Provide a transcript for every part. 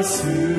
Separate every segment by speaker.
Speaker 1: 나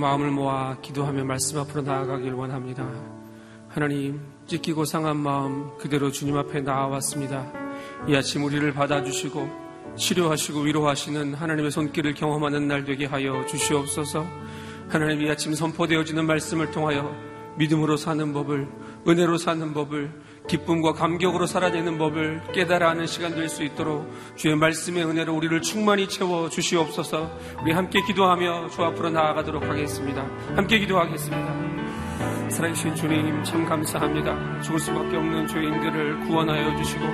Speaker 2: 마음을 모아 기도하며 말씀 앞으로 나아가길 원합니다. 하나님, 찢기고 상한 마음 그대로 주님 앞에 나아왔습니다. 이 아침 우리를 받아주시고 치료하시고 위로하시는 하나님의 손길을 경험하는 날 되게 하여 주시옵소서. 하나님 이 아침 선포되어지는 말씀을 통하여 믿음으로 사는 법을, 은혜로 사는 법을, 기쁨과 감격으로 살아내는 법을 깨달아 하는 시간 될 수 있도록 주의 말씀의 은혜로 우리를 충만히 채워 주시옵소서 우리 함께 기도하며 주 앞으로 나아가도록 하겠습니다. 함께 기도하겠습니다. 살아계신 주님 참 감사합니다. 죽을 수밖에 없는 죄인들을 구원하여 주시고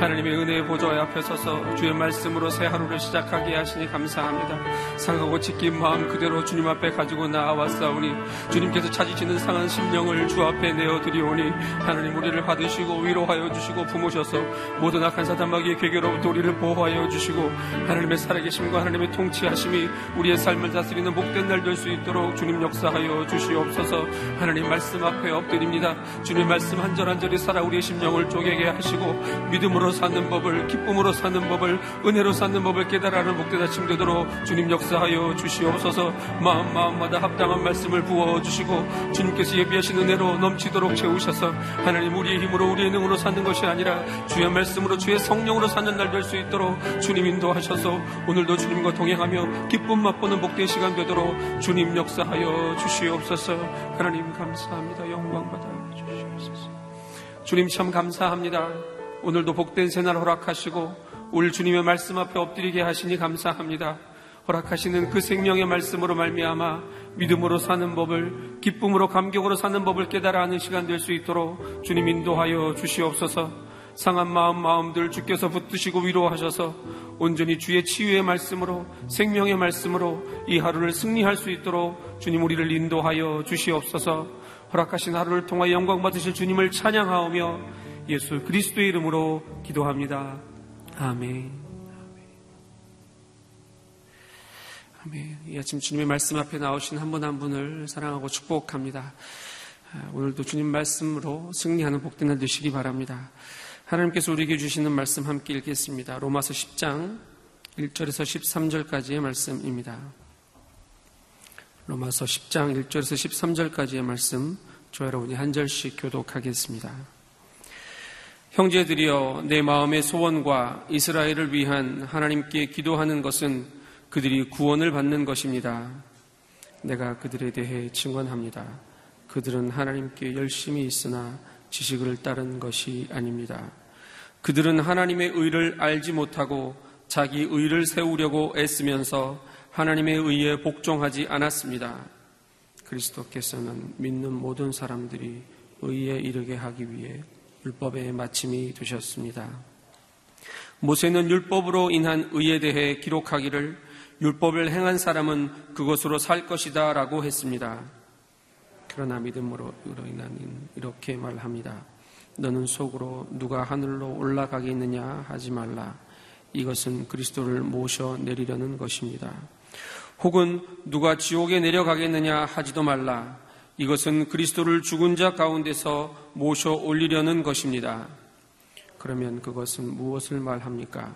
Speaker 2: 하나님의 은혜의 보좌 앞에 서서 주의 말씀으로 새 하루를 시작하게 하시니 감사합니다. 상하고 지킨 마음 그대로 주님 앞에 가지고 나아왔사오니 주님께서 찾으시는 상한 심령을 주 앞에 내어드리오니 하나님 우리를 받으시고 위로하여 주시고 부모셔서 모든 악한 사단마귀의 괴계로부터 우리를 보호하여 주시고 하나님의 살아계심과 하나님의 통치하심이 우리의 삶을 다스리는 복된 날 될 수 있도록 주님 역사하여 주시옵소서 하나님 말씀 말씀 앞에 엎드립니다. 주님 말씀 한 절 한 절이 살아 우리의 심령을 쪼개게 하시고 믿음으로 사는 법을 기쁨으로 사는 법을 은혜로 사는 법을 깨달아는 아침 되도록 주님 역사하여 주시옵소서. 마음 마음마다 합당한 말씀을 부어 주시고 주님께서 예비하신 은혜로 넘치도록 채우셔서 하나님 우리의 힘으로 우리의 능으로 사는 것이 아니라 주의 말씀으로 주의 성령으로 사는 날 될 수 있도록 주님 인도하셔서 오늘도 주님과 동행하며 기쁨 맛보는 복된 시간 되도록 주님 역사하여 주시옵소서. 하나님 감사 감사합니다. 영광 받아 주시옵소서. 주님 참 감사합니다. 오늘도 복된 새날 허락하시고 올 주님의 말씀 앞에 엎드리게 하시니 감사합니다. 허락하시는 그 생명의 말씀으로 말미암아 믿음으로 사는 법을 기쁨으로 감격으로 사는 법을 깨달아 하는 시간 될 수 있도록 주님 인도하여 주시옵소서. 상한 마음 마음들 주께서 붙드시고 위로하셔서 온전히 주의 치유의 말씀으로 생명의 말씀으로 이 하루를 승리할 수 있도록 주님 우리를 인도하여 주시옵소서. 허락하신 하루를 통하여 영광 받으실 주님을 찬양하오며 예수 그리스도의 이름으로 기도합니다. 아멘. 아멘. 이 아침 주님의 말씀 앞에 나오신 한 분한 한 분을 사랑하고 축복합니다. 아, 오늘도 주님 말씀으로 승리하는 복된 날 되시기 바랍니다. 하나님께서 우리에게 주시는 말씀 함께 읽겠습니다. 로마서 10장 1절에서 13절까지의 말씀입니다. 로마서 10장 1절에서 13절까지의 말씀 저 여러분이 한 절씩 교독하겠습니다. 형제들이여 내 마음의 소원과 이스라엘을 위한 하나님께 기도하는 것은 그들이 구원을 받는 것입니다. 내가 그들에 대해 증언합니다. 그들은 하나님께 열심히 있으나 지식을 따른 것이 아닙니다. 그들은 하나님의 의를 알지 못하고 자기 의를 세우려고 애쓰면서 하나님의 의에 복종하지 않았습니다. 그리스도께서는 믿는 모든 사람들이 의에 이르게 하기 위해 율법의 마침이 되셨습니다. 모세는 율법으로 인한 의에 대해 기록하기를 율법을 행한 사람은 그것으로 살 것이다 라고 했습니다. 그러나 믿음으로 인한 이렇게 말합니다. 너는 속으로 누가 하늘로 올라가겠느냐 하지 말라. 이것은 그리스도를 모셔 내리려는 것입니다. 혹은 누가 지옥에 내려가겠느냐 하지도 말라. 이것은 그리스도를 죽은 자 가운데서 모셔 올리려는 것입니다. 그러면 그것은 무엇을 말합니까?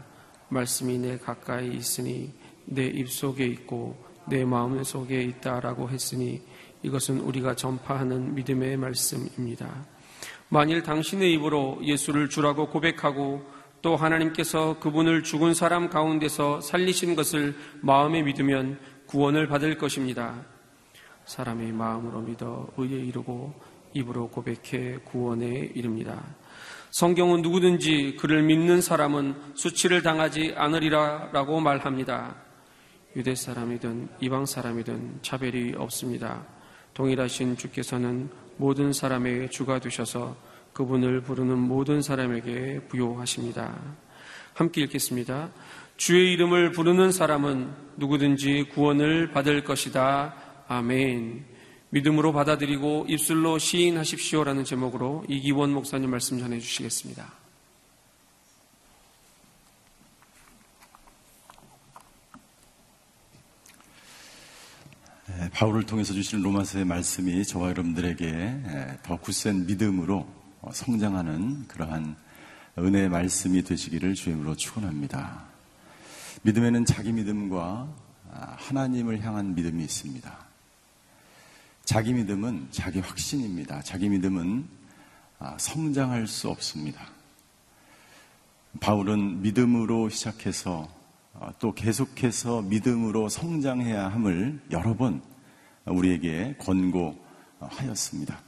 Speaker 2: 말씀이 내 가까이 있으니 내 입속에 있고 내 마음 속에 있다라고 했으니 이것은 우리가 전파하는 믿음의 말씀입니다. 만일 당신의 입으로 예수를 주라고 고백하고 또 하나님께서 그분을 죽은 사람 가운데서 살리신 것을 마음에 믿으면 구원을 받을 것입니다. 사람의 마음으로 믿어 의에 이르고 입으로 고백해 구원에 이릅니다. 성경은 누구든지 그를 믿는 사람은 수치를 당하지 않으리라 라고 말합니다. 유대 사람이든 이방 사람이든 차별이 없습니다. 동일하신 주께서는 모든 사람의 주가 되셔서 그분을 부르는 모든 사람에게 부요하십니다. 함께 읽겠습니다. 주의 이름을 부르는 사람은 누구든지 구원을 받을 것이다. 아멘. 믿음으로 받아들이고 입술로 시인하십시오라는 제목으로 이기원 목사님 말씀 전해 주시겠습니다.
Speaker 3: 바울을 통해서 주시는 로마서의 말씀이 저와 여러분들에게 더 굳센 믿음으로 어, 성장하는 그러한 은혜의 말씀이 되시기를 주임으로 축원합니다. 믿음에는 자기 믿음과 아, 하나님을 향한 믿음이 있습니다. 자기 믿음은 자기 확신입니다. 자기 믿음은 아, 성장할 수 없습니다. 바울은 믿음으로 시작해서 아, 또 계속해서 믿음으로 성장해야 함을 여러 번 우리에게 권고하였습니다.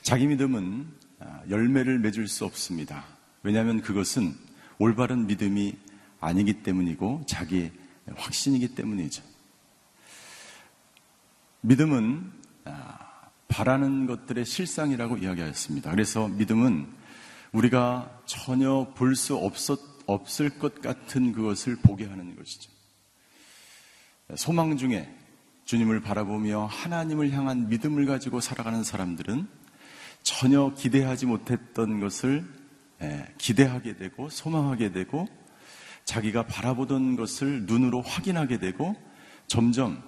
Speaker 3: 자기 믿음은 아, 열매를 맺을 수 없습니다. 왜냐하면 그것은 올바른 믿음이 아니기 때문이고 자기 확신이기 때문이죠. 믿음은 아, 바라는 것들의 실상이라고 이야기하였습니다. 그래서 믿음은 우리가 전혀 볼 수 없을 것 같은 그것을 보게 하는 것이죠. 소망 중에 주님을 바라보며 하나님을 향한 믿음을 가지고 살아가는 사람들은 전혀 기대하지 못했던 것을 예, 기대하게 되고 소망하게 되고 자기가 바라보던 것을 눈으로 확인하게 되고 점점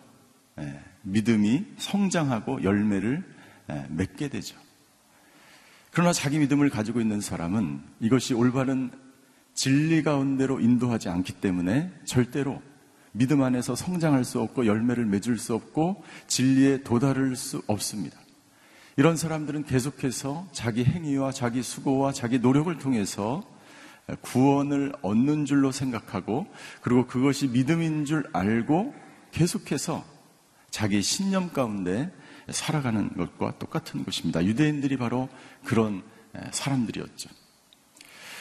Speaker 3: 예, 믿음이 성장하고 열매를 예, 맺게 되죠. 그러나 자기 믿음을 가지고 있는 사람은 이것이 올바른 진리 가운데로 인도하지 않기 때문에 절대로 믿음 안에서 성장할 수 없고 열매를 맺을 수 없고 진리에 도달할 수 없습니다. 이런 사람들은 계속해서 자기 행위와 자기 수고와 자기 노력을 통해서 구원을 얻는 줄로 생각하고 그리고 그것이 믿음인 줄 알고 계속해서 자기 신념 가운데 살아가는 것과 똑같은 것입니다. 유대인들이 바로 그런 사람들이었죠.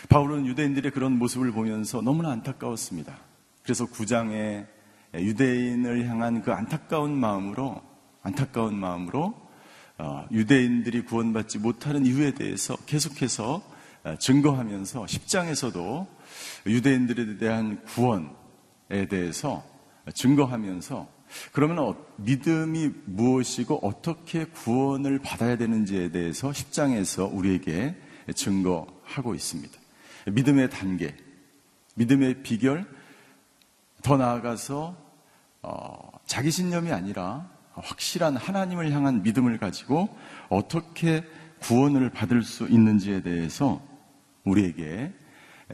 Speaker 3: 바울은 유대인들의 그런 모습을 보면서 너무나 안타까웠습니다. 그래서 구장에 유대인을 향한 그 안타까운 마음으로 안타까운 마음으로 어, 유대인들이 구원받지 못하는 이유에 대해서 계속해서 어, 증거하면서 10장에서도 유대인들에 대한 구원에 대해서 증거하면서 그러면 어, 믿음이 무엇이고 어떻게 구원을 받아야 되는지에 대해서 10장에서 우리에게 증거하고 있습니다. 믿음의 단계, 믿음의 비결, 더 나아가서 어, 자기 신념이 아니라 확실한 하나님을 향한 믿음을 가지고 어떻게 구원을 받을 수 있는지에 대해서 우리에게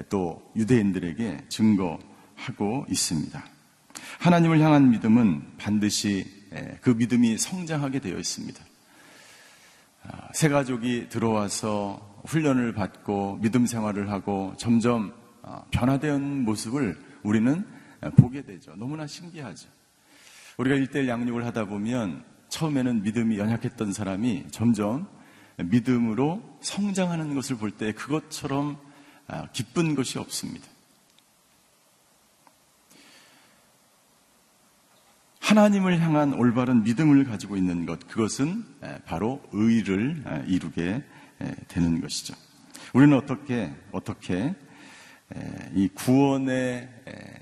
Speaker 3: 또 유대인들에게 증거하고 있습니다. 하나님을 향한 믿음은 반드시 그 믿음이 성장하게 되어 있습니다. 아, 새 가족이 들어와서 훈련을 받고 믿음 생활을 하고 점점 아, 변화된 모습을 우리는 보게 되죠. 너무나 신기하죠. 우리가 일대일 양육을 하다 보면 처음에는 믿음이 연약했던 사람이 점점 믿음으로 성장하는 것을 볼 때 그것처럼 아, 기쁜 것이 없습니다. 하나님을 향한 올바른 믿음을 가지고 있는 것, 그것은 바로 의를 아, 이루게 되는 것이죠. 우리는 어떻게, 어떻게 이 구원에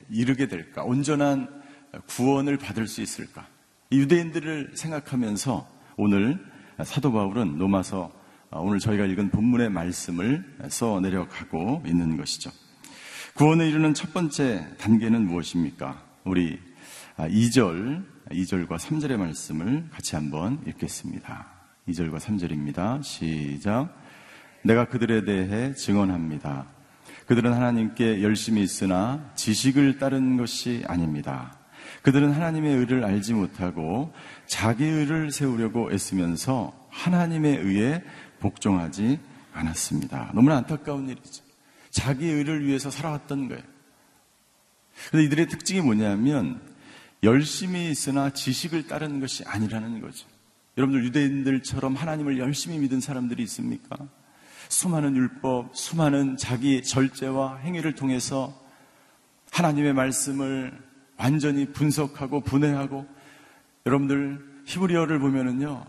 Speaker 3: 이르게 될까? 온전한 구원을 받을 수 있을까? 유대인들을 생각하면서 오늘 사도 바울은 로마서 어, 오늘 저희가 읽은 본문의 말씀을 써 내려가고 있는 것이죠. 구원을 이루는 첫 번째 단계는 무엇입니까? 우리 2절, 아, 2절과 3절의 말씀을 같이 한번 읽겠습니다. 2절과 3절입니다. 시작. 내가 그들에 대해 증언합니다. 그들은 하나님께 열심히 있으나 지식을 따른 것이 아닙니다. 그들은 하나님의 의를 알지 못하고 자기 의를 세우려고 애쓰면서 하나님의 의에 복종하지 않았습니다. 너무나 안타까운 일이죠. 자기 의를 위해서 살아왔던 거예요. 근데 이들의 특징이 뭐냐면 열심히 있으나 지식을 따르는 것이 아니라는 거죠. 여러분들 유대인들처럼 하나님을 열심히 믿은 사람들이 있습니까? 수많은 율법, 수많은 자기 절제와 행위를 통해서 하나님의 말씀을 완전히 분석하고 분해하고 여러분들 히브리어를 보면은요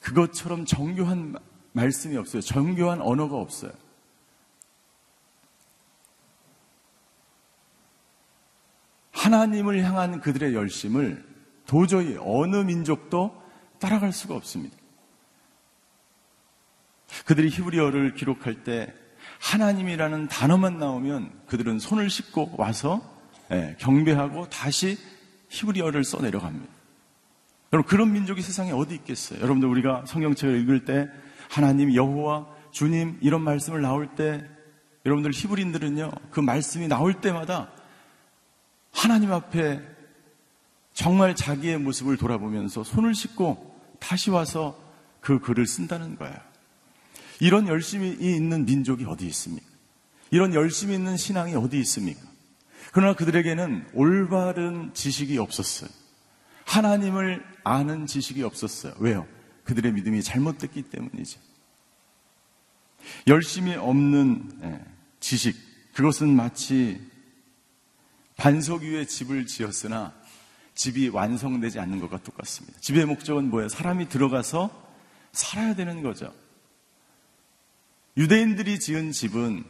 Speaker 3: 그것처럼 정교한 말씀이 없어요. 정교한 언어가 없어요. 하나님을 향한 그들의 열심을 도저히 어느 민족도 따라갈 수가 없습니다. 그들이 히브리어를 기록할 때 하나님이라는 단어만 나오면 그들은 손을 씻고 와서 예, 경배하고 다시 히브리어를 써 내려갑니다. 여러분 그런 민족이 세상에 어디 있겠어요? 여러분들 우리가 성경책을 읽을 때 하나님 여호와 주님 이런 말씀을 나올 때 여러분들 히브리인들은요 그 말씀이 나올 때마다 하나님 앞에 정말 자기의 모습을 돌아보면서 손을 씻고 다시 와서 그 글을 쓴다는 거예요. 이런 열심이 있는 민족이 어디 있습니까? 이런 열심이 있는 신앙이 어디 있습니까? 그러나 그들에게는 올바른 지식이 없었어요. 하나님을 아는 지식이 없었어요. 왜요? 그들의 믿음이 잘못됐기 때문이죠. 열심이 없는 예, 지식, 그것은 마치 반석 위에 집을 지었으나 집이 완성되지 않는 것과 똑같습니다. 집의 목적은 뭐예요? 사람이 들어가서 살아야 되는 거죠. 유대인들이 지은 집은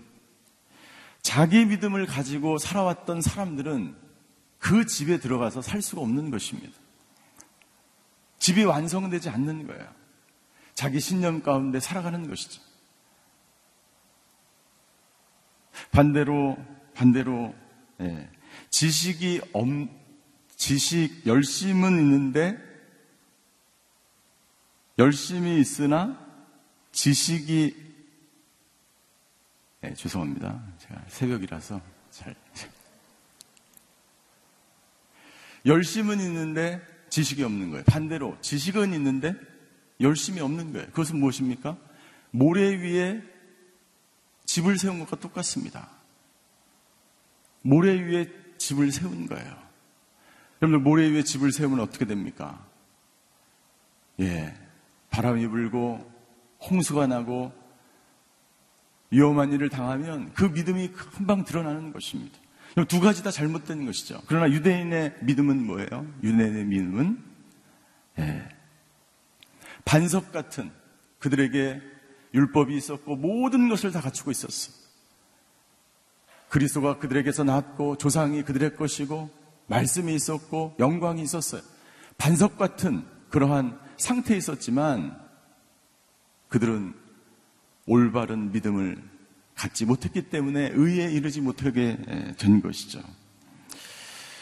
Speaker 3: 자기 믿음을 가지고 살아왔던 사람들은 그 집에 들어가서 살 수가 없는 것입니다. 집이 완성되지 않는 거예요. 자기 신념 가운데 살아가는 것이죠. 반대로, 반대로, 예, 지식이 없, 지식, 열심은 있는데, 열심이 있으나 지식이 네, 죄송합니다. 제가 새벽이라서 잘. 열심은 있는데 지식이 없는 거예요. 반대로 지식은 있는데 열심이 없는 거예요. 그것은 무엇입니까? 모래 위에 집을 세운 것과 똑같습니다. 모래 위에 집을 세운 거예요. 여러분들 모래 위에 집을 세우면 어떻게 됩니까? 예. 바람이 불고 홍수가 나고 위험한 일을 당하면 그 믿음이 금방 드러나는 것입니다. 두 가지 다 잘못된 것이죠. 그러나 유대인의 믿음은 뭐예요? 유대인의 믿음은 예. 반석 같은 그들에게 율법이 있었고 모든 것을 다 갖추고 있었어. 그리스도가 그들에게서 났고 조상이 그들의 것이고 말씀이 있었고 영광이 있었어요. 반석 같은 그러한 상태에 있었지만 그들은 올바른 믿음을 갖지 못했기 때문에 의에 이르지 못하게 된 것이죠.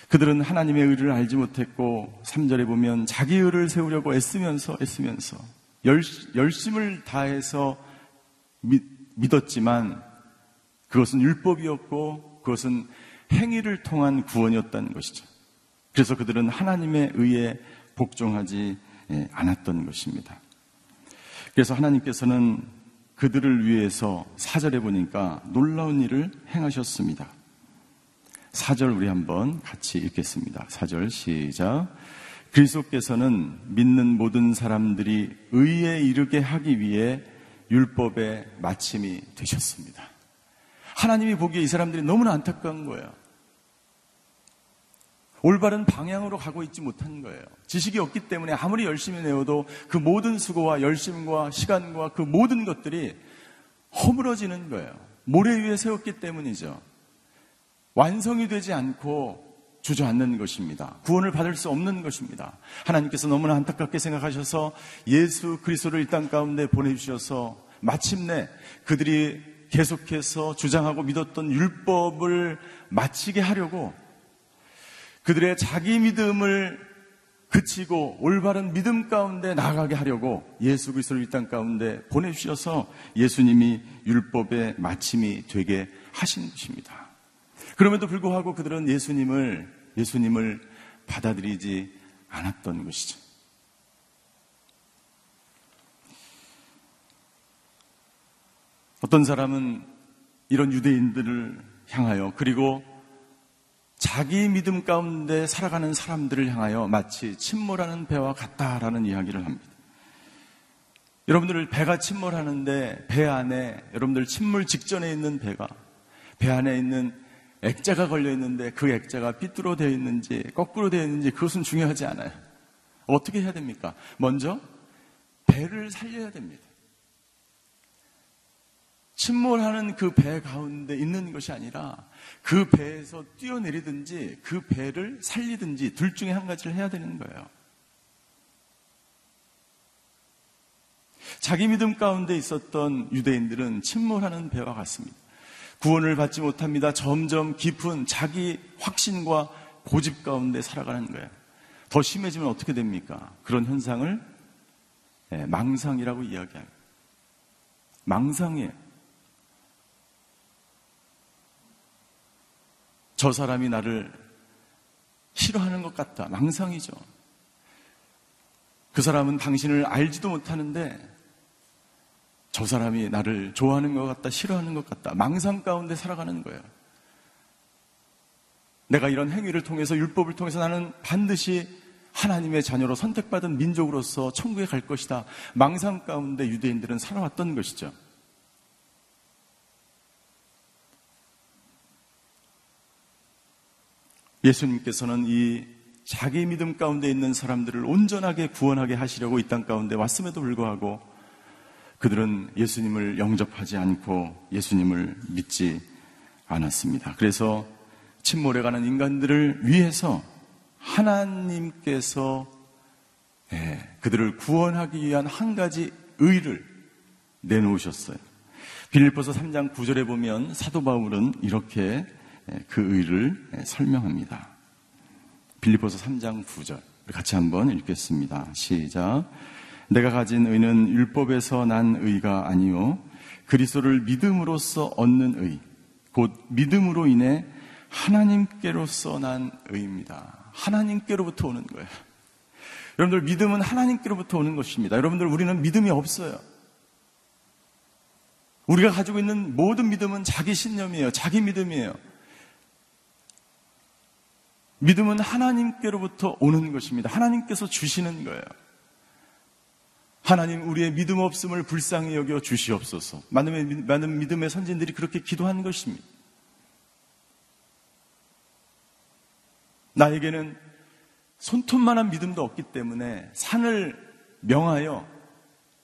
Speaker 3: 그들은 하나님의 의를 알지 못했고 3절에 보면 자기 의를 세우려고 애쓰면서 애쓰면서 열, 열심을 다해서 믿, 믿었지만 그것은 율법이었고 그것은 행위를 통한 구원이었다는 것이죠. 그래서 그들은 하나님의 의에 복종하지 않았던 것입니다. 그래서 하나님께서는 그들을 위해서 사절에 보니까 놀라운 일을 행하셨습니다. 사절 우리 한번 같이 읽겠습니다. 사절 시작. 그리스도께서는 믿는 모든 사람들이 의에 이르게 하기 위해 율법의 마침이 되셨습니다. 하나님이 보기에 이 사람들이 너무나 안타까운 거예요. 올바른 방향으로 가고 있지 못한 거예요. 지식이 없기 때문에 아무리 열심히 내어도 그 모든 수고와 열심과 시간과 그 모든 것들이 허물어지는 거예요. 모래 위에 세웠기 때문이죠. 완성이 되지 않고 주저앉는 것입니다. 구원을 받을 수 없는 것입니다. 하나님께서 너무나 안타깝게 생각하셔서 예수 그리스도를 이 땅 가운데 보내주셔서 마침내 그들이 계속해서 주장하고 믿었던 율법을 마치게 하려고 그들의 자기 믿음을 그치고 올바른 믿음 가운데 나아가게 하려고 예수 그리스도를 이 땅 가운데 보내주셔서 예수님이 율법의 마침이 되게 하신 것입니다. 그럼에도 불구하고 그들은 예수님을 예수님을 받아들이지 않았던 것이죠. 어떤 사람은 이런 유대인들을 향하여 그리고 자기 믿음 가운데 살아가는 사람들을 향하여 마치 침몰하는 배와 같다라는 이야기를 합니다. 여러분들 배가 침몰하는데 배 안에 여러분들 침몰 직전에 있는 배가 배 안에 있는 액자가 걸려 있는데 그 액자가 삐뚤어 되어 있는지 거꾸로 되어 있는지 그것은 중요하지 않아요. 어떻게 해야 됩니까? 먼저 배를 살려야 됩니다. 침몰하는 그 배 가운데 있는 것이 아니라 그 배에서 뛰어내리든지 그 배를 살리든지 둘 중에 한 가지를 해야 되는 거예요. 자기 믿음 가운데 있었던 유대인들은 침몰하는 배와 같습니다. 구원을 받지 못합니다. 점점 깊은 자기 확신과 고집 가운데 살아가는 거예요. 더 심해지면 어떻게 됩니까? 그런 현상을 예, 망상이라고 이야기해요. 망상이에요. 저 사람이 나를 싫어하는 것 같다. 망상이죠. 그 사람은 당신을 알지도 못하는데 저 사람이 나를 좋아하는 것 같다, 싫어하는 것 같다. 망상 가운데 살아가는 거예요. 내가 이런 행위를 통해서 율법을 통해서 나는 반드시 하나님의 자녀로 선택받은 민족으로서 천국에 갈 것이다. 망상 가운데 유대인들은 살아왔던 것이죠. 예수님께서는 이 자기 믿음 가운데 있는 사람들을 온전하게 구원하게 하시려고 이 땅 가운데 왔음에도 불구하고 그들은 예수님을 영접하지 않고 예수님을 믿지 않았습니다. 그래서 침몰해 가는 인간들을 위해서 하나님께서 예, 그들을 구원하기 위한 한 가지 의를 내놓으셨어요. 빌립보서 3장 9절에 보면 사도 바울은 이렇게 예, 그 의를 예, 설명합니다. 빌립보서 3장 9절 같이 한번 읽겠습니다. 시작. 내가 가진 의는 율법에서 난 의가 아니요 그리스도를 믿음으로써 얻는 의, 곧 믿음으로 인해 하나님께로서 난 의입니다. 하나님께로부터 오는 거예요. 여러분들 믿음은 하나님께로부터 오는 것입니다. 여러분들 우리는 믿음이 없어요. 우리가 가지고 있는 모든 믿음은 자기 신념이에요. 자기 믿음이에요. 믿음은 하나님께로부터 오는 것입니다. 하나님께서 주시는 거예요. 하나님 우리의 믿음 없음을 불쌍히 여겨 주시옵소서. 많은, 믿음의 선진들이 그렇게 기도한 것입니다. 나에게는 손톱만한 믿음도 없기 때문에 산을 명하여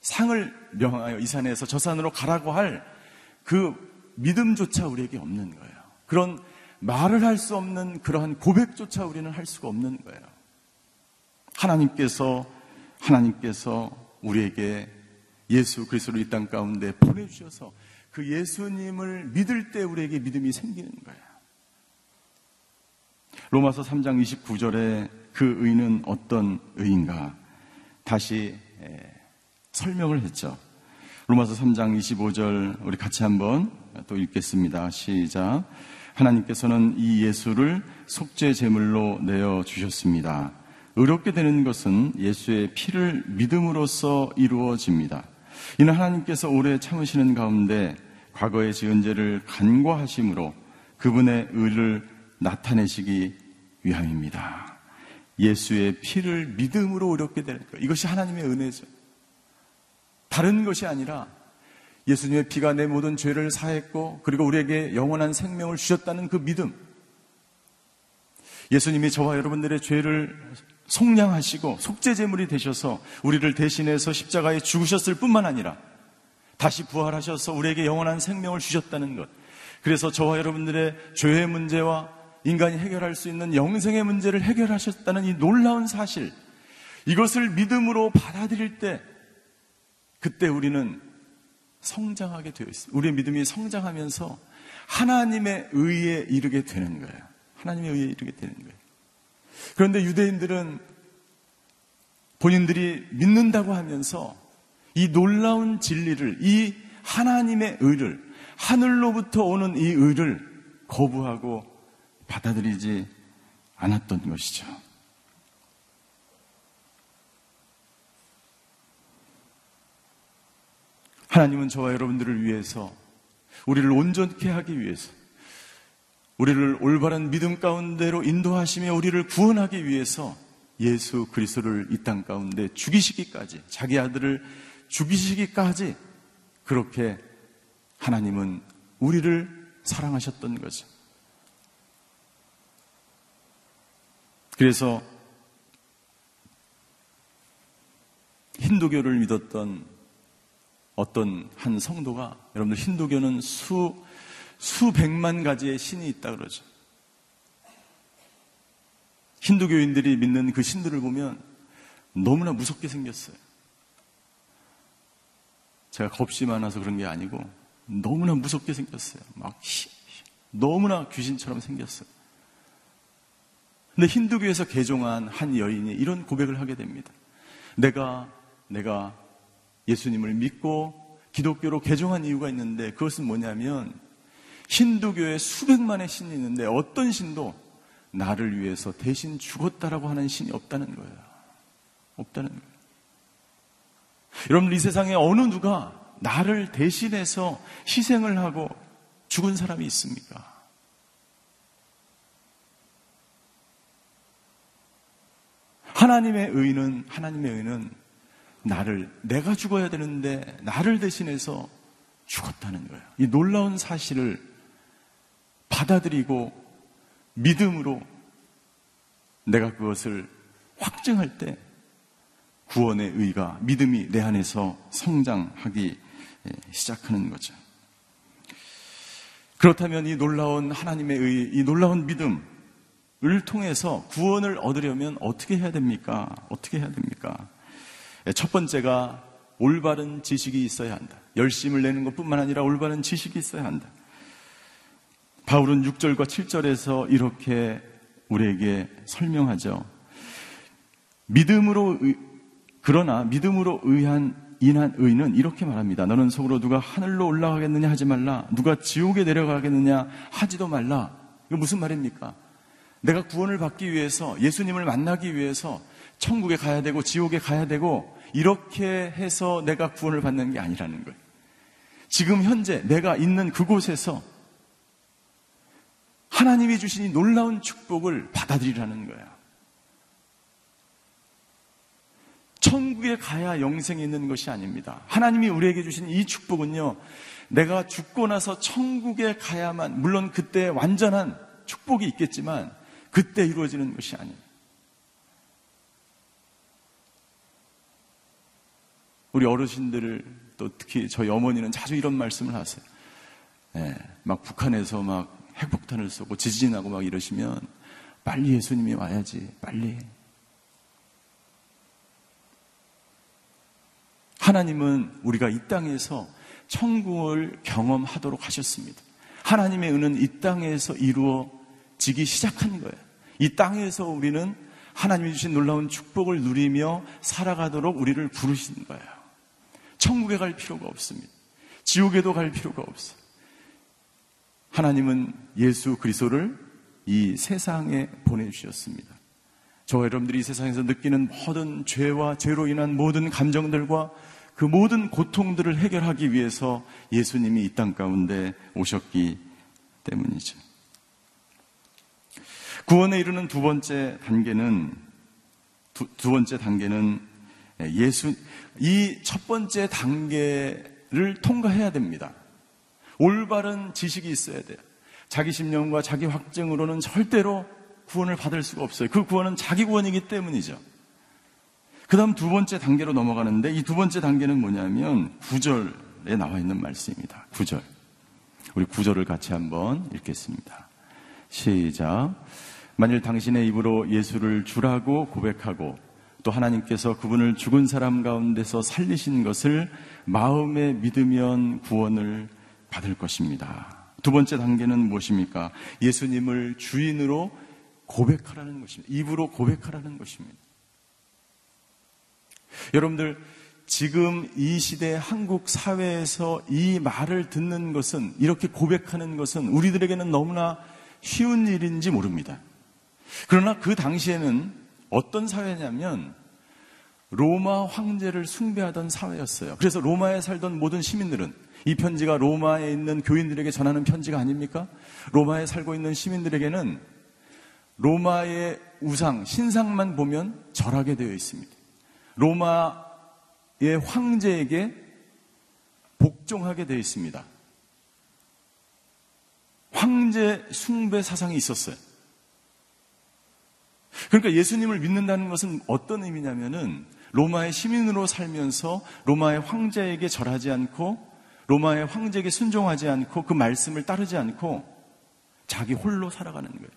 Speaker 3: 상을 명하여 이 산에서 저 산으로 가라고 할 그 믿음조차 우리에게 없는 거예요. 그런 말을 할 수 없는 그러한 고백조차 우리는 할 수가 없는 거예요. 하나님께서 하나님께서 우리에게 예수 그리스도를 이 땅 가운데 보내 주셔서 그 예수님을 믿을 때 우리에게 믿음이 생기는 거예요. 로마서 3장 29절에 그 의는 어떤 의인가? 다시 설명을 했죠. 로마서 3장 25절 우리 같이 한번 또 읽겠습니다. 시작. 하나님께서는 이 예수를 속죄 제물로 내어 주셨습니다. 의롭게 되는 것은 예수의 피를 믿음으로써 이루어집니다. 이는 하나님께서 오래 참으시는 가운데 과거의 지은 죄를 간과하심으로 그분의 의를 나타내시기 위함입니다. 예수의 피를 믿음으로 의롭게 되는 것. 이것이 하나님의 은혜죠. 다른 것이 아니라 예수님의 피가 내 모든 죄를 사했고 그리고 우리에게 영원한 생명을 주셨다는 그 믿음. 예수님이 저와 여러분들의 죄를 속량하시고 속죄제물이 되셔서 우리를 대신해서 십자가에 죽으셨을 뿐만 아니라 다시 부활하셔서 우리에게 영원한 생명을 주셨다는 것. 그래서 저와 여러분들의 죄의 문제와 인간이 해결할 수 있는 영생의 문제를 해결하셨다는 이 놀라운 사실. 이것을 믿음으로 받아들일 때 그때 우리는 성장하게 되어 있습니다. 우리의 믿음이 성장하면서 하나님의 의에 이르게 되는 거예요. 하나님의 의에 이르게 되는 거예요. 그런데 유대인들은 본인들이 믿는다고 하면서 이 놀라운 진리를, 이 하나님의 의를, 하늘로부터 오는 이 의를 거부하고 받아들이지 않았던 것이죠. 하나님은 저와 여러분들을 위해서, 우리를 온전케 하기 위해서, 우리를 올바른 믿음 가운데로 인도하시며 우리를 구원하기 위해서 예수 그리스도를 이 땅 가운데 죽이시기까지 자기 아들을 죽이시기까지 그렇게 하나님은 우리를 사랑하셨던 거죠. 그래서 힌두교를 믿었던 어떤 한 성도가 여러분들 힌두교는 수 수백만 가지의 신이 있다 그러죠. 힌두교인들이 믿는 그 신들을 보면 너무나 무섭게 생겼어요. 제가 겁이 많아서 그런 게 아니고 너무나 무섭게 생겼어요. 막 너무나 귀신처럼 생겼어요. 근데 힌두교에서 개종한 한 여인이 이런 고백을 하게 됩니다. 내가 내가 예수님을 믿고 기독교로 개종한 이유가 있는데 그것은 뭐냐면 힌두교에 수백만의 신이 있는데 어떤 신도 나를 위해서 대신 죽었다라고 하는 신이 없다는 거예요. 없다는 거예요. 여러분, 이 세상에 어느 누가 나를 대신해서 희생을 하고 죽은 사람이 있습니까? 하나님의 의는, 하나님의 의는 나를, 내가 죽어야 되는데 나를 대신해서 죽었다는 거예요. 이 놀라운 사실을 받아들이고 믿음으로 내가 그것을 확증할 때 구원의 의가 믿음이 내 안에서 성장하기 시작하는 거죠. 그렇다면 이 놀라운 하나님의 의, 이 놀라운 믿음을 통해서 구원을 얻으려면 어떻게 해야 됩니까? 어떻게 해야 됩니까? 첫 번째가 올바른 지식이 있어야 한다. 열심을 내는 것 뿐만 아니라 올바른 지식이 있어야 한다. 바울은 6절과 7절에서 이렇게 우리에게 설명하죠. 믿음으로 의, 그러나 믿음으로 의한 인한 의는 이렇게 말합니다. 너는 속으로 누가 하늘로 올라가겠느냐 하지 말라. 누가 지옥에 내려가겠느냐 하지도 말라. 이거 무슨 말입니까? 내가 구원을 받기 위해서 예수님을 만나기 위해서 천국에 가야 되고 지옥에 가야 되고 이렇게 해서 내가 구원을 받는 게 아니라는 거예요. 지금 현재 내가 있는 그곳에서 하나님이 주신 이 놀라운 축복을 받아들이라는 거야. 천국에 가야 영생이 있는 것이 아닙니다. 하나님이 우리에게 주신 이 축복은요, 내가 죽고 나서 천국에 가야만, 물론 그때 완전한 축복이 있겠지만, 그때 이루어지는 것이 아닙니다. 우리 어르신들, 또 특히 저희 어머니는 자주 이런 말씀을 하세요. 네, 막 북한에서 막 핵폭탄을 쏘고 지진하고 막 이러시면 빨리 예수님이 와야지, 빨리. 하나님은 우리가 이 땅에서 천국을 경험하도록 하셨습니다. 하나님의 은은 이 땅에서 이루어 지기 시작한 거예요. 이 땅에서 우리는 하나님이 주신 놀라운 축복을 누리며 살아가도록 우리를 부르신 거예요. 천국에 갈 필요가 없습니다. 지옥에도 갈 필요가 없어요. 하나님은 예수 그리스도를 이 세상에 보내주셨습니다. 저와 여러분들이 이 세상에서 느끼는 모든 죄와 죄로 인한 모든 감정들과 그 모든 고통들을 해결하기 위해서 예수님이 이 땅 가운데 오셨기 때문이죠. 구원에 이르는 두 번째 단계는 두, 두 번째 단계는 예수 이 첫 번째 단계를 통과해야 됩니다. 올바른 지식이 있어야 돼요. 자기 심령과 자기 확증으로는 절대로 구원을 받을 수가 없어요. 그 구원은 자기 구원이기 때문이죠. 그 다음 두 번째 단계로 넘어가는데 이 두 번째 단계는 뭐냐면 구절에 나와 있는 말씀입니다. 구절. 우리 구절을 같이 한번 읽겠습니다. 시작. 만일 당신의 입으로 예수를 주라고 고백하고 또 하나님께서 그분을 죽은 사람 가운데서 살리신 것을 마음에 믿으면 구원을 받을 것입니다. 두 번째 단계는 무엇입니까? 예수님을 주인으로 고백하라는 것입니다. 입으로 고백하라는 것입니다. 여러분들, 지금 이 시대 한국 사회에서 이 말을 듣는 것은, 이렇게 고백하는 것은 우리들에게는 너무나 쉬운 일인지 모릅니다. 그러나 그 당시에는 어떤 사회냐면, 로마 황제를 숭배하던 사회였어요. 그래서 로마에 살던 모든 시민들은 이 편지가 로마에 있는 교인들에게 전하는 편지가 아닙니까? 로마에 살고 있는 시민들에게는 로마의 우상, 신상만 보면 절하게 되어 있습니다. 로마의 황제에게 복종하게 되어 있습니다. 황제 숭배 사상이 있었어요. 그러니까 예수님을 믿는다는 것은 어떤 의미냐면은 로마의 시민으로 살면서 로마의 황제에게 절하지 않고 로마의 황제에게 순종하지 않고 그 말씀을 따르지 않고 자기 홀로 살아가는 거예요.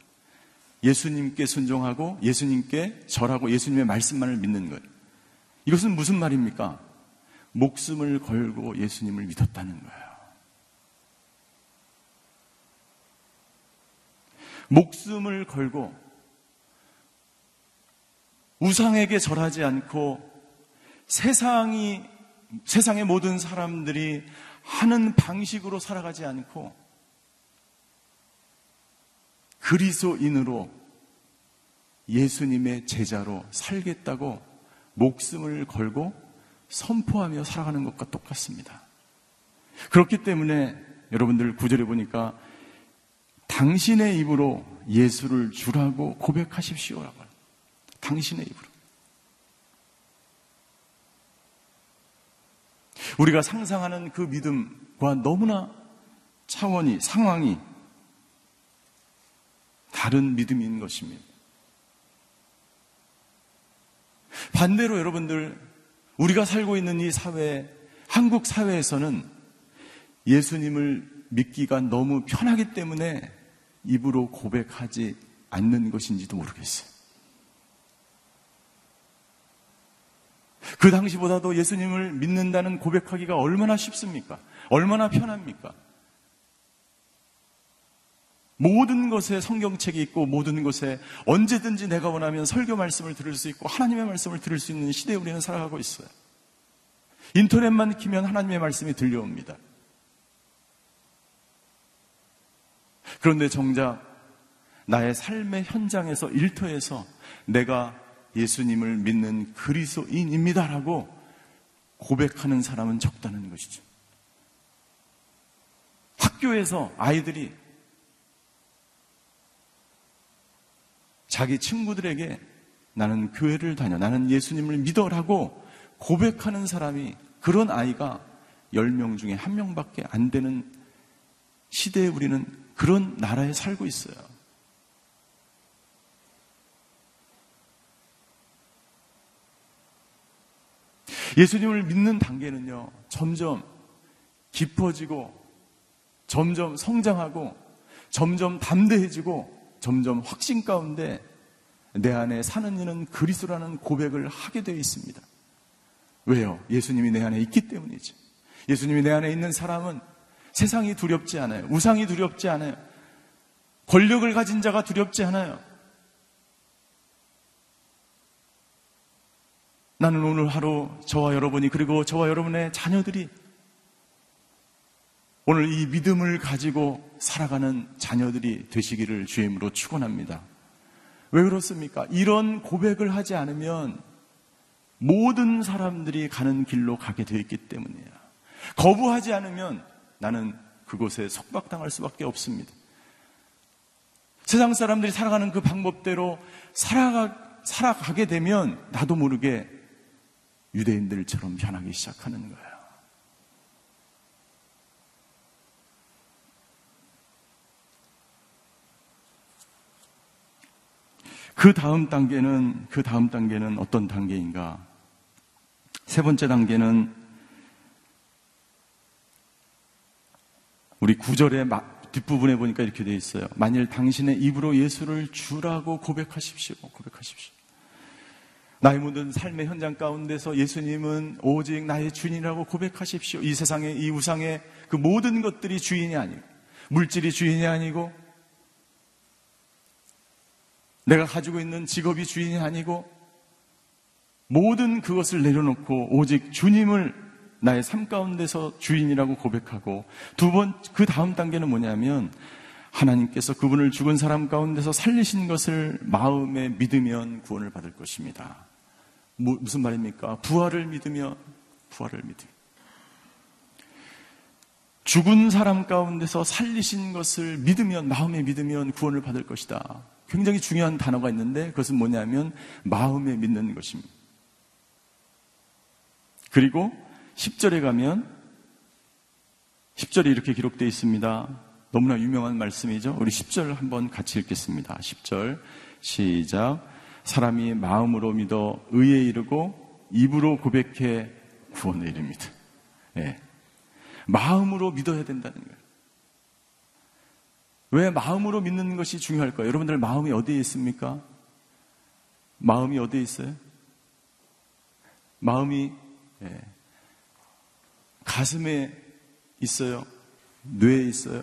Speaker 3: 예수님께 순종하고 예수님께 절하고 예수님의 말씀만을 믿는 거예요. 이것은 무슨 말입니까? 목숨을 걸고 예수님을 믿었다는 거예요. 목숨을 걸고 우상에게 절하지 않고 세상이 세상의 모든 사람들이 하는 방식으로 살아가지 않고 그리스도인으로 예수님의 제자로 살겠다고 목숨을 걸고 선포하며 살아가는 것과 똑같습니다. 그렇기 때문에 여러분들 구절에 보니까 당신의 입으로 예수를 주라고 고백하십시오라고. 당신의 입으로. 우리가 상상하는 그 믿음과 너무나 차원이, 상황이 다른 믿음인 것입니다. 반대로 여러분들, 우리가 살고 있는 이 사회, 한국 사회에서는 예수님을 믿기가 너무 편하기 때문에 입으로 고백하지 않는 것인지도 모르겠어요. 그 당시보다도 예수님을 믿는다는 고백하기가 얼마나 쉽습니까? 얼마나 편합니까? 모든 것에 성경책이 있고 모든 것에 언제든지 내가 원하면 설교 말씀을 들을 수 있고 하나님의 말씀을 들을 수 있는 시대에 우리는 살아가고 있어요. 인터넷만 키면 하나님의 말씀이 들려옵니다. 그런데 정작 나의 삶의 현장에서 일터에서 내가 예수님을 믿는 그리스도인입니다라고 고백하는 사람은 적다는 것이죠. 학교에서 아이들이 자기 친구들에게 나는 교회를 다녀, 나는 예수님을 믿어라고 고백하는 사람이 그런 아이가 10명 중에 한 명밖에 안 되는 시대에 우리는 그런 나라에 살고 있어요. 예수님을 믿는 단계는요, 점점 깊어지고, 점점 성장하고, 점점 담대해지고, 점점 확신 가운데 내 안에 사는 이는 그리스도라는 고백을 하게 되어 있습니다. 왜요? 예수님이 내 안에 있기 때문이죠. 예수님이 내 안에 있는 사람은 세상이 두렵지 않아요. 우상이 두렵지 않아요. 권력을 가진 자가 두렵지 않아요. 나는 오늘 하루 저와 여러분이 그리고 저와 여러분의 자녀들이 오늘 이 믿음을 가지고 살아가는 자녀들이 되시기를 주임으로 축원합니다. 왜 그렇습니까? 이런 고백을 하지 않으면 모든 사람들이 가는 길로 가게 되어 있기 때문이에요. 거부하지 않으면 나는 그곳에 속박당할 수밖에 없습니다. 세상 사람들이 살아가는 그 방법대로 살아가, 살아가게 되면 나도 모르게 유대인들처럼 변하기 시작하는 거예요. 그 다음 단계는, 그 다음 단계는 어떤 단계인가? 세 번째 단계는 우리 구절의 뒷부분에 보니까 이렇게 되어 있어요. 만일 당신의 입으로 예수를 주라고 고백하십시오. 고백하십시오. 나의 모든 삶의 현장 가운데서 예수님은 오직 나의 주인이라고 고백하십시오. 이 세상의 이 우상의 그 모든 것들이 주인이 아니고 물질이 주인이 아니고 내가 가지고 있는 직업이 주인이 아니고 모든 그것을 내려놓고 오직 주님을 나의 삶 가운데서 주인이라고 고백하고 두 번, 그 다음 단계는 뭐냐면 하나님께서 그분을 죽은 사람 가운데서 살리신 것을 마음에 믿으면 구원을 받을 것입니다. 무, 무슨 말입니까? 부활을 믿으며 부활을 믿으며 죽은 사람 가운데서 살리신 것을 믿으면 마음에 믿으면 구원을 받을 것이다. 굉장히 중요한 단어가 있는데 그것은 뭐냐면 마음에 믿는 것입니다. 그리고 10절에 가면 10절에 이렇게 기록되어 있습니다. 너무나 유명한 말씀이죠. 우리 10절 한번 같이 읽겠습니다. 10절 시작. 사람이 마음으로 믿어 의에 이르고 입으로 고백해 구원에 이릅니다. 예. 마음으로 믿어야 된다는 거예요. 왜 마음으로 믿는 것이 중요할까요? 여러분들 마음이 어디에 있습니까? 마음이 어디에 있어요? 마음이 예. 가슴에 있어요. 뇌에 있어요.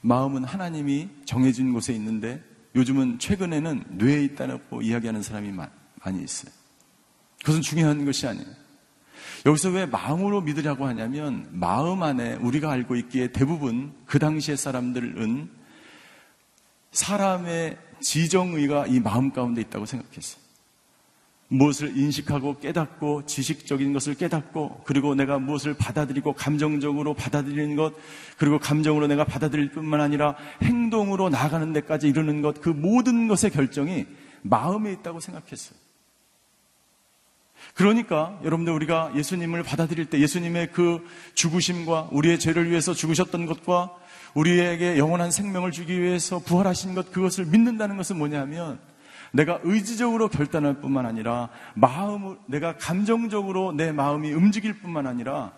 Speaker 3: 마음은 하나님이 정해진 곳에 있는데 요즘은 최근에는 뇌에 있다고 이야기하는 사람이 많이 있어요. 그것은 중요한 것이 아니에요. 여기서 왜 마음으로 믿으려고 하냐면 마음 안에 우리가 알고 있기에 대부분 그 당시의 사람들은 사람의 지정의가 이 마음 가운데 있다고 생각했어요. 무엇을 인식하고 깨닫고 지식적인 것을 깨닫고 그리고 내가 무엇을 받아들이고 감정적으로 받아들이는 것 그리고 감정으로 내가 받아들일 뿐만 아니라 행동으로 나아가는 데까지 이르는 것 그 모든 것의 결정이 마음에 있다고 생각했어요. 그러니까 여러분들 우리가 예수님을 받아들일 때 예수님의 그 죽으심과 우리의 죄를 위해서 죽으셨던 것과 우리에게 영원한 생명을 주기 위해서 부활하신 것 그것을 믿는다는 것은 뭐냐면 내가 의지적으로 결단할 뿐만 아니라 마음을 내가 감정적으로 내 마음이 움직일 뿐만 아니라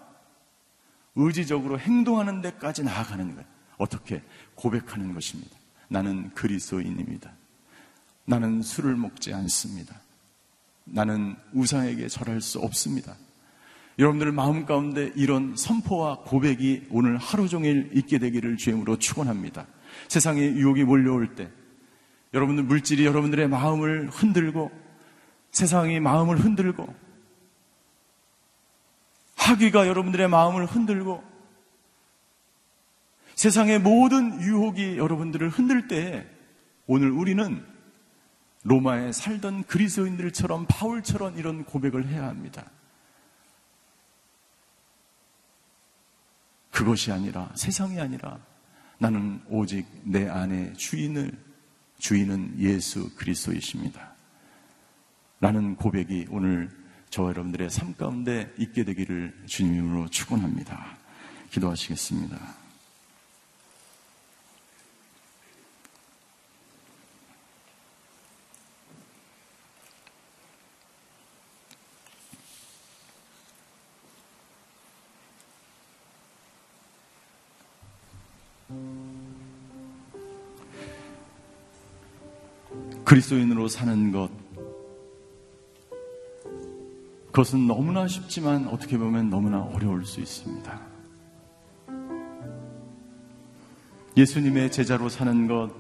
Speaker 3: 의지적으로 행동하는 데까지 나아가는 거예요. 어떻게 고백하는 것입니다. 나는 그리스도인입니다. 나는 술을 먹지 않습니다. 나는 우상에게 절할 수 없습니다. 여러분들 마음 가운데 이런 선포와 고백이 오늘 하루 종일 있게 되기를 주임으로 축원합니다. 세상에 유혹이 몰려올 때 여러분들 물질이 여러분들의 마음을 흔들고 세상이 마음을 흔들고 학위가 여러분들의 마음을 흔들고 세상의 모든 유혹이 여러분들을 흔들 때 오늘 우리는 로마에 살던 그리스도인들처럼 바울처럼 이런 고백을 해야 합니다. 그것이 아니라 세상이 아니라 나는 오직 내 안에 주인을 주인은 예수 그리스도이십니다. 라는 고백이 오늘 저와 여러분들의 삶 가운데 있게 되기를 주님으로 축원합니다. 기도하시겠습니다. 그리스도인으로 사는 것. 그것은 너무나 쉽지만 어떻게 보면 너무나 어려울 수 있습니다. 예수님의 제자로 사는 것,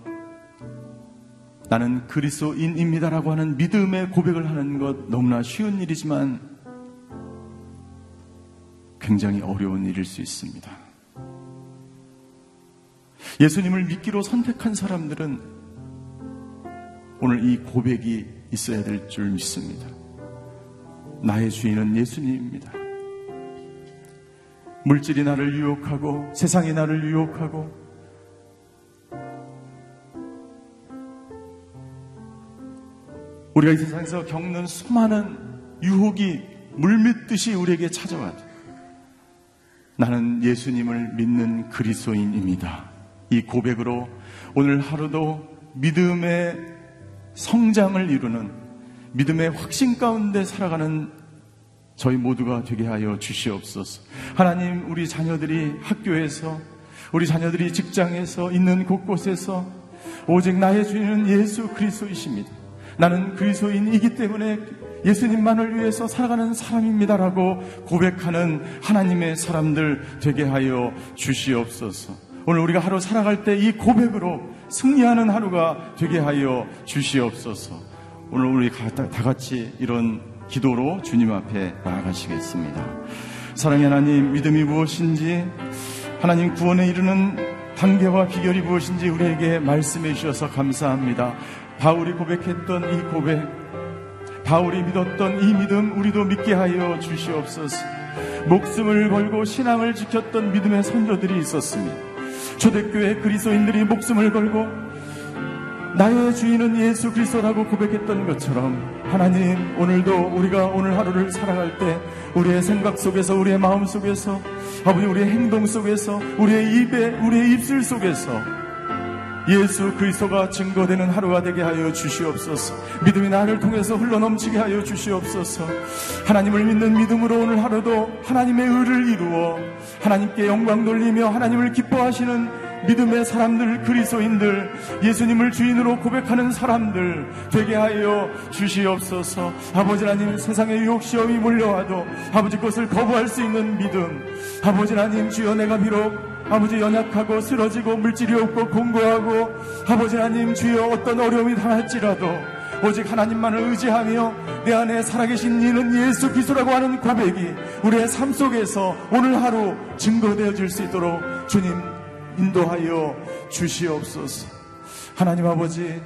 Speaker 3: 나는 그리스도인입니다라고 하는 믿음의 고백을 하는 것 너무나 쉬운 일이지만 굉장히 어려운 일일 수 있습니다. 예수님을 믿기로 선택한 사람들은 오늘 이 고백이 있어야 될 줄 믿습니다. 나의 주인은 예수님입니다. 물질이 나를 유혹하고 세상이 나를 유혹하고 우리가 이 세상에서 겪는 수많은 유혹이 물밀듯이 우리에게 찾아와도 나는 예수님을 믿는 그리스도인입니다. 이 고백으로 오늘 하루도 믿음의 성장을 이루는 믿음의 확신 가운데 살아가는 저희 모두가 되게 하여 주시옵소서. 하나님, 우리 자녀들이 학교에서, 우리 자녀들이 직장에서 있는 곳곳에서 오직 나의 주인은 예수 그리스도이십니다. 나는 그리스도인이기 때문에 예수님만을 위해서 살아가는 사람입니다라고 고백하는 하나님의 사람들 되게 하여 주시옵소서. 오늘 우리가 하루 살아갈 때 이 고백으로 승리하는 하루가 되게 하여 주시옵소서. 오늘 우리 다 같이 이런 기도로 주님 앞에 나아가시겠습니다. 사랑의 하나님, 믿음이 무엇인지, 하나님 구원에 이르는 단계와 비결이 무엇인지 우리에게 말씀해 주셔서 감사합니다. 바울이 고백했던 이 고백, 바울이 믿었던 이 믿음 우리도 믿게 하여 주시옵소서. 목숨을 걸고 신앙을 지켰던 믿음의 선조들이 있었습니다. 초대교회 그리스도인들이 목숨을 걸고 나의 주인은 예수 그리스도라고 고백했던 것처럼 하나님 오늘도 우리가 오늘 하루를 살아갈 때 우리의 생각 속에서 우리의 마음 속에서 아버지 우리의 행동 속에서 우리의 입에 우리의 입술 속에서 예수 그리스도가 증거되는 하루가 되게 하여 주시옵소서. 믿음이 나를 통해서 흘러넘치게 하여 주시옵소서. 하나님을 믿는 믿음으로 오늘 하루도 하나님의 의를 이루어 하나님께 영광 돌리며 하나님을 기뻐하시는 믿음의 사람들, 그리스도인들, 예수님을 주인으로 고백하는 사람들 되게 하여 주시옵소서. 아버지 하나님 세상의 유혹 시험이 몰려와도 아버지 것을 거부할 수 있는 믿음. 아버지 하나님 주여 내가 비록 아버지 연약하고 쓰러지고 물질이 없고 공고하고 아버지 하나님 주여 어떤 어려움이 당할지라도 오직 하나님만을 의지하며 내 안에 살아계신 이는 예수 그리스도라고 하는 고백이 우리의 삶 속에서 오늘 하루 증거되어 질 수 있도록 주님 인도하여 주시옵소서. 하나님 아버지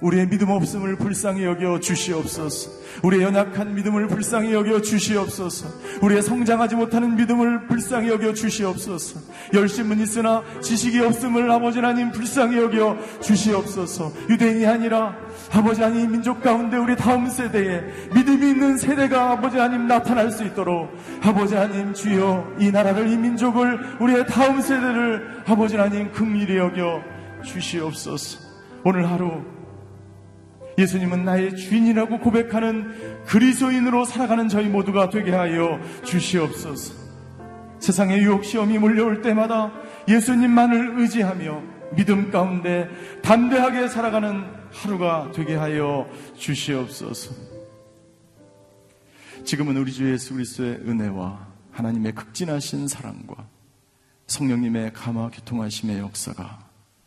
Speaker 3: 우리의 믿음 없음을 불쌍히 여겨 주시옵소서. 우리의 연약한 믿음을 불쌍히 여겨 주시옵소서. 우리의 성장하지 못하는 믿음을 불쌍히 여겨 주시옵소서. 열심은 있으나 지식이 없음을 아버지 하나님 불쌍히 여겨 주시옵소서. 유대인이 아니라 아버지 하나님 민족 가운데 우리 다음 세대에 믿음이 있는 세대가 아버지 하나님 나타날 수 있도록 아버지 하나님 주여 이 나라를 이 민족을 우리의 다음 세대를 아버지 하나님 긍휼히 여겨 주시옵소서. 오늘 하루 예수님은 나의 주인이라고 고백하는 그리스도인으로 살아가는 저희 모두가 되게 하여 주시옵소서. 세상의 유혹 시험이 몰려올 때마다 예수님만을 의지하며 믿음 가운데 담대하게 살아가는 하루가 되게 하여 주시옵소서. 지금은 우리 주 예수 그리스도의 은혜와 하나님의 극진하신 사랑과 성령님의 감화 교통하심의 역사가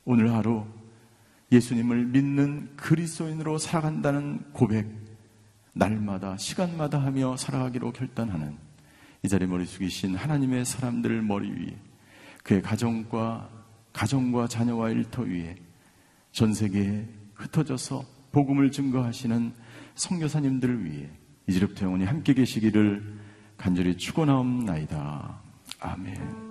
Speaker 3: 오늘 하루 예수님을 믿는 그리스도인으로 살아간다는 고백, 날마다, 시간마다 하며 살아가기로 결단하는 이 자리에 머리 숙이신 하나님의 사람들 머리 위에 그의 가정과, 가정과 자녀와 일터 위에 전 세계에 흩어져서 복음을 증거하시는 성교사님들을 위해 이제부터 영원히 함께 계시기를 간절히 축원하옵나이다. 아멘.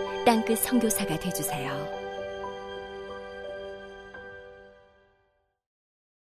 Speaker 4: 땅끝 성교사가 되주세요